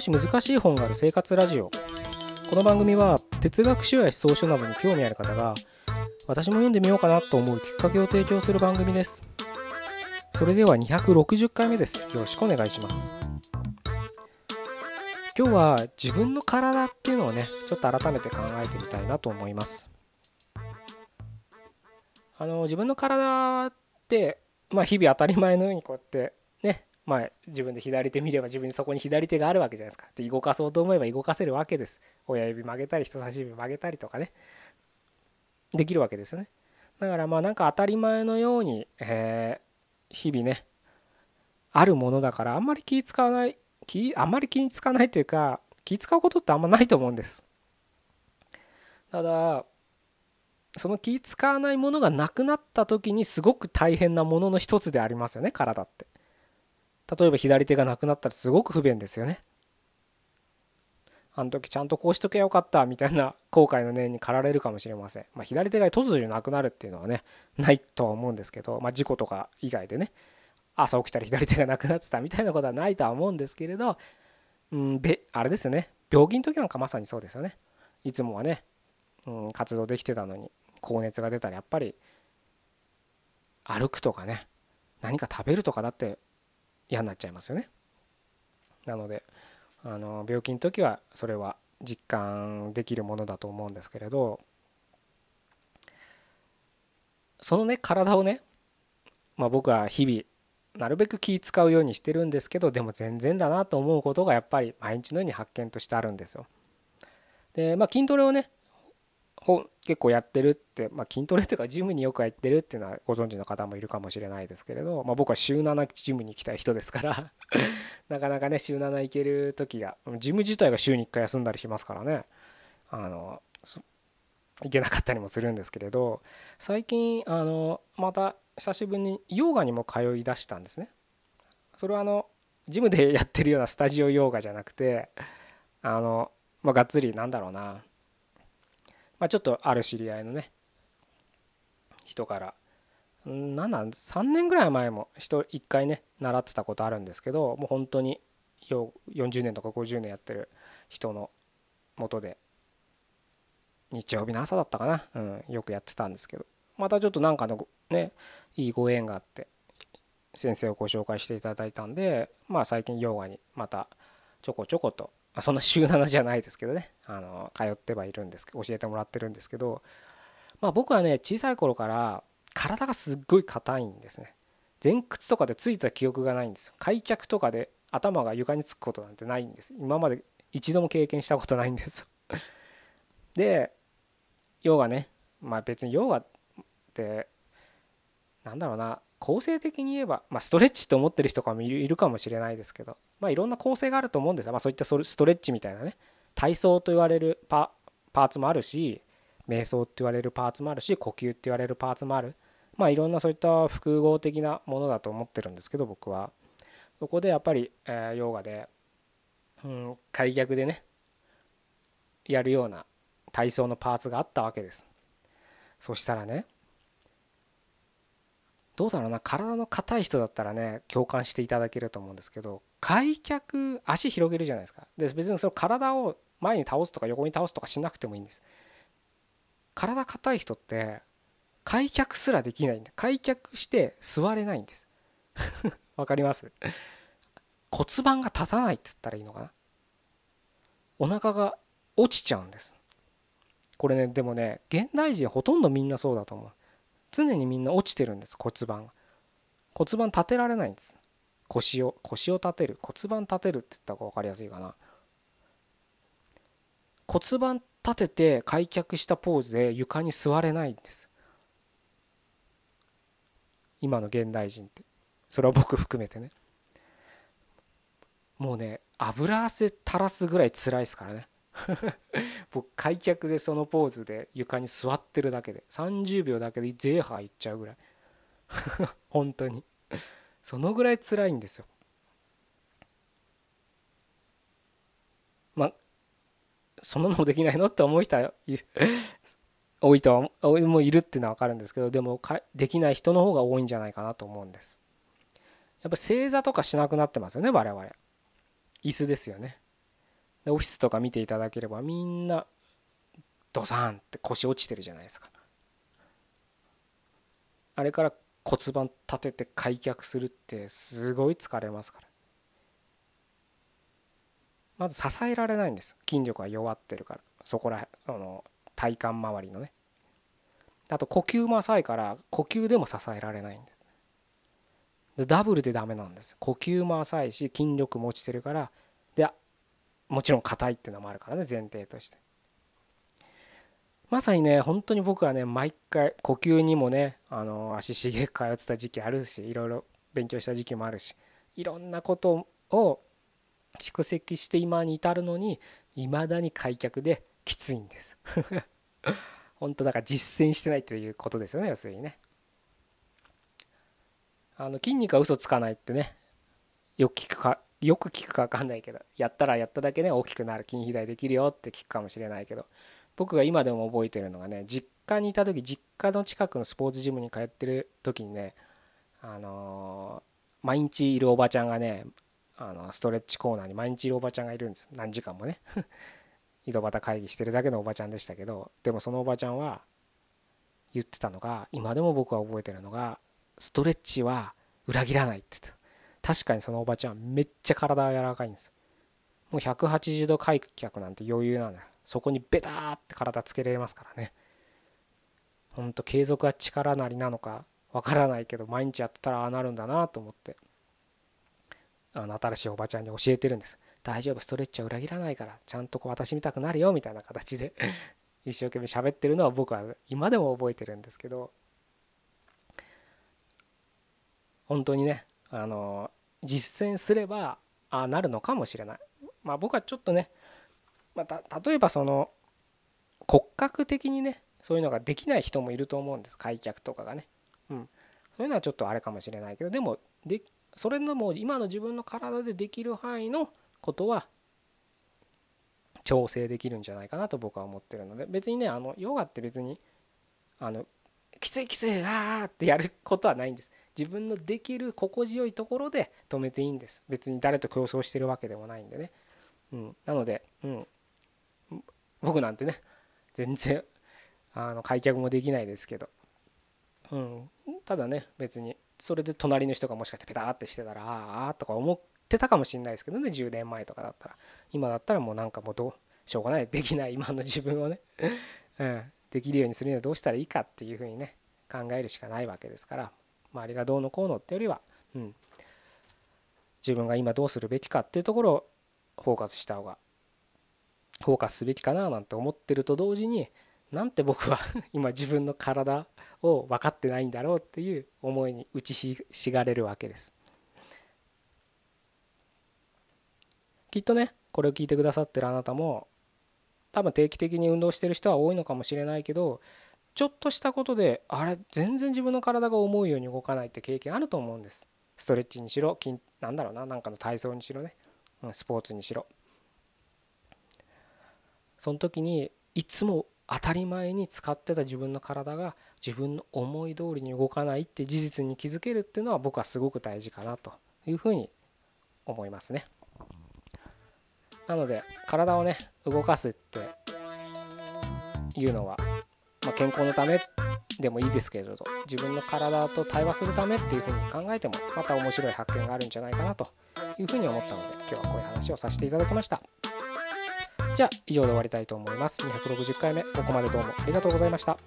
し難しい本がある生活ラジオ。この番組は哲学書や思想書などに興味ある方が私も読んでみようかなと思うきっかけを提供する番組です。それでは260回目です。よろしくお願いします。今日は自分の体っていうのをねちょっと改めて考えてみたいなと思います。あの自分の体ってまあ日々当たり前のようにこうやってねまあ自分で左手見れば自分にそこに左手があるわけじゃないですか。で動かそうと思えば動かせるわけです。親指曲げたり人差し指曲げたりとかね。できるわけですよね。だからまあなんか当たり前のように、えー、日々ねあるものだからあんまり気使わない気あんまり気に使わないというか気使うことってあんまないと思うんです。ただその気使わないものがなくなった時にすごく大変なものの一つでありますよね体って。例えば左手がなくなったらすごく不便ですよね。あの時ちゃんとこうしとけばよかったみたいな後悔の念に駆られるかもしれません、まあ、左手が突如なくなるっていうのはねないとは思うんですけど、まあ、事故とか以外でね朝起きたら左手がなくなってたみたいなことはないとは思うんですけれど、うん、べあれですよね。病気の時なんかまさにそうですよね。いつもはね、うん、活動できてたのに高熱が出たらやっぱり歩くとかね何か食べるとかだって嫌になっちゃいますよね。なのであの病気の時はそれは実感できるものだと思うんですけれどそのね体をね、まあ、僕は日々なるべく気使うようにしてるんですけどでも全然だなと思うことがやっぱり毎日のように発見としてあるんですよ。でまあ筋トレをね結構やってるって、まあ、筋トレというかジムによくやってるっていうのはご存知の方もいるかもしれないですけれど、まあ、僕は週7ジムに行きたい人ですから なかなかね週7行ける時がジム自体が週に1回休んだりしますからね。あの行けなかったりもするんですけれど最近あのまた久しぶりにヨガにも通いだしたんですね。それはあのジムでやってるようなスタジオヨガじゃなくてあのまあがっつりなんだろうなまあ、ちょっとある知り合いのね人から。何なん3年ぐらい前も人1回ね習ってたことあるんですけどもう本当に40年とか50年やってる人のもとで日曜日の朝だったかな、うん、よくやってたんですけど。またちょっとなんかのねいいご縁があって先生をご紹介していただいたんでまあ最近ヨガにまたちょこちょことまあ、そんな週7じゃないですけどね。あの通ってはいるんです教えてもらってるんですけど、まあ、僕はね小さい頃から体がすっごい硬いんですね。前屈とかでついた記憶がないんです開脚とかで頭が床につくことなんてないんです。今まで一度も経験したことないんです でヨガね。まあ別にヨガってなんだろうな。構成的に言えば、まあ、ストレッチって思ってる人かもいるかもしれないですけど、まあ、いろんな構成があると思うんですよ、まあ、そういったストレッチみたいなね。体操と言われるパーツもあるし瞑想って言われるパーツもあるし呼吸って言われるパーツもある。まあいろんなそういった複合的なものだと思ってるんですけど僕は。そこでやっぱり、えー、ヨガで、うん、開脚でねやるような体操のパーツがあったわけです。そしたらねどうだろうな体の硬い人だったらね共感していただけると思うんですけど開脚足広げるじゃないですか。で別にその体を前に倒すとか横に倒すとかしなくてもいいんです。体硬い人って開脚すらできないんで開脚して座れないんです。わかります？骨盤が立たないって言ったらいいのかな？お腹が落ちちゃうんです。これねでもね現代人ほとんどみんなそうだと思う。常にみんな落ちてるんです骨盤骨盤立てられないんです。腰を腰を立てる。骨盤立てるって言った方が分かりやすいかな。骨盤立てて開脚したポーズで床に座れないんです。今の現代人って。それは僕含めてね。もうね油汗垂らすぐらい辛いですからね。僕開脚でそのポーズで床に座ってるだけで30秒だけでゼーハーいっちゃうぐらい。本当に。そのぐらい辛いんですよ。まあそんなのもできないのって思う人はいる。多いとはもいるっていうのは分かるんですけどでもかできない人の方が多いんじゃないかなと思うんです。やっぱ正座とかしなくなってますよね我々。椅子ですよね。でオフィスとか見ていただければみんなドサーンって腰落ちてるじゃないですか。あれから骨盤立てて開脚するってすごい疲れますから。まず支えられないんです。筋力が弱ってるから。そこらその体幹周りのね。あと呼吸も浅いから呼吸でも支えられないんででダブルでダメなんです呼吸も浅いし筋力も落ちてるから。でもちろん硬いっていうのもあるからね前提として。まさにね本当に僕はね毎回呼吸にもねあの足しげく通ってた時期あるしいろいろ勉強した時期もあるしいろんなことを蓄積して今に至るのにいまだに開脚できついんです。本当だから実践してないということですよね要するにね。あの筋肉は嘘つかないってねよく聞くかよく聞くか分かんないけどやったらやっただけね大きくなる筋肥大できるよって聞くかもしれないけど僕が今でも覚えてるのがね実家にいた時実家の近くのスポーツジムに通ってる時にねあの、毎日いるおばちゃんがねあのストレッチコーナーに毎日いるおばちゃんがいるんです。何時間もね。井戸端会議してるだけのおばちゃんでしたけどでもそのおばちゃんは言ってたのが今でも僕は覚えてるのがストレッチは裏切らないって言った。確かにそのおばちゃんめっちゃ体が柔らかいんです。もう180度開脚なんて余裕なんだよそこにベターって体つけられますからね。ほんと継続は力なりなのかわからないけど毎日やってたらああなるんだなと思って。あの新しいおばちゃんに教えてるんです。大丈夫？ストレッチは裏切らないから。ちゃんとこう私見たくなるよ。みたいな形で。一生懸命喋ってるのは僕は今でも覚えてるんですけど。本当にねあの実践すればあなるのかもしれない。まあ僕はちょっとねまた例えばその骨格的にねそういうのができない人もいると思うんです。開脚とかがね。うん。そういうのはちょっとあれかもしれないけどでもでそれのもう今の自分の体でできる範囲のことは調整できるんじゃないかなと僕は思ってるので。別にねあのヨガって別にあのきついきついあーってやることはないんです。自分のできる心地よいところで止めていいんです。別に誰と競争してるわけでもないんでね、うん、なので、うん、僕なんてね全然あの開脚もできないですけど、うん、ただね別にそれで隣の人がもしかしてペターってしてたらああとか思ってたかもしれないですけどね10年前とかだったら。今だったらもうなんかもうどうしょうがない。できない。今の自分をね、うん、できるようにするにはどうしたらいいかっていうふうにね考えるしかないわけですから。周りがどうのこうのってよりは、うん、自分が今どうするべきかっていうところをフォーカスした方がフォーカスすべきかななんて思ってると同時になんて僕は 今自分の体を分かってないんだろうっていう思いに打ちひしがれるわけです。きっとねこれを聞いてくださってるあなたも多分定期的に運動してる人は多いのかもしれないけどちょっとしたことであれ全然自分の体が思うように動かないって経験あると思うんです。ストレッチにしろ筋なんだろうななんかの体操にしろねスポーツにしろ。その時にいつも当たり前に使ってた自分の体が自分の思い通りに動かないって事実に気づけるっていうのは僕はすごく大事かなというふうに思いますね。なので体をね動かすっていうのは、まあ、健康のためでもいいですけれど自分の体と対話するためっていうふうに考えてもまた面白い発見があるんじゃないかなというふうに思ったので今日はこういう話をさせていただきました。じゃあ以上で終わりたいと思います。260回目、ここまでどうもありがとうございました。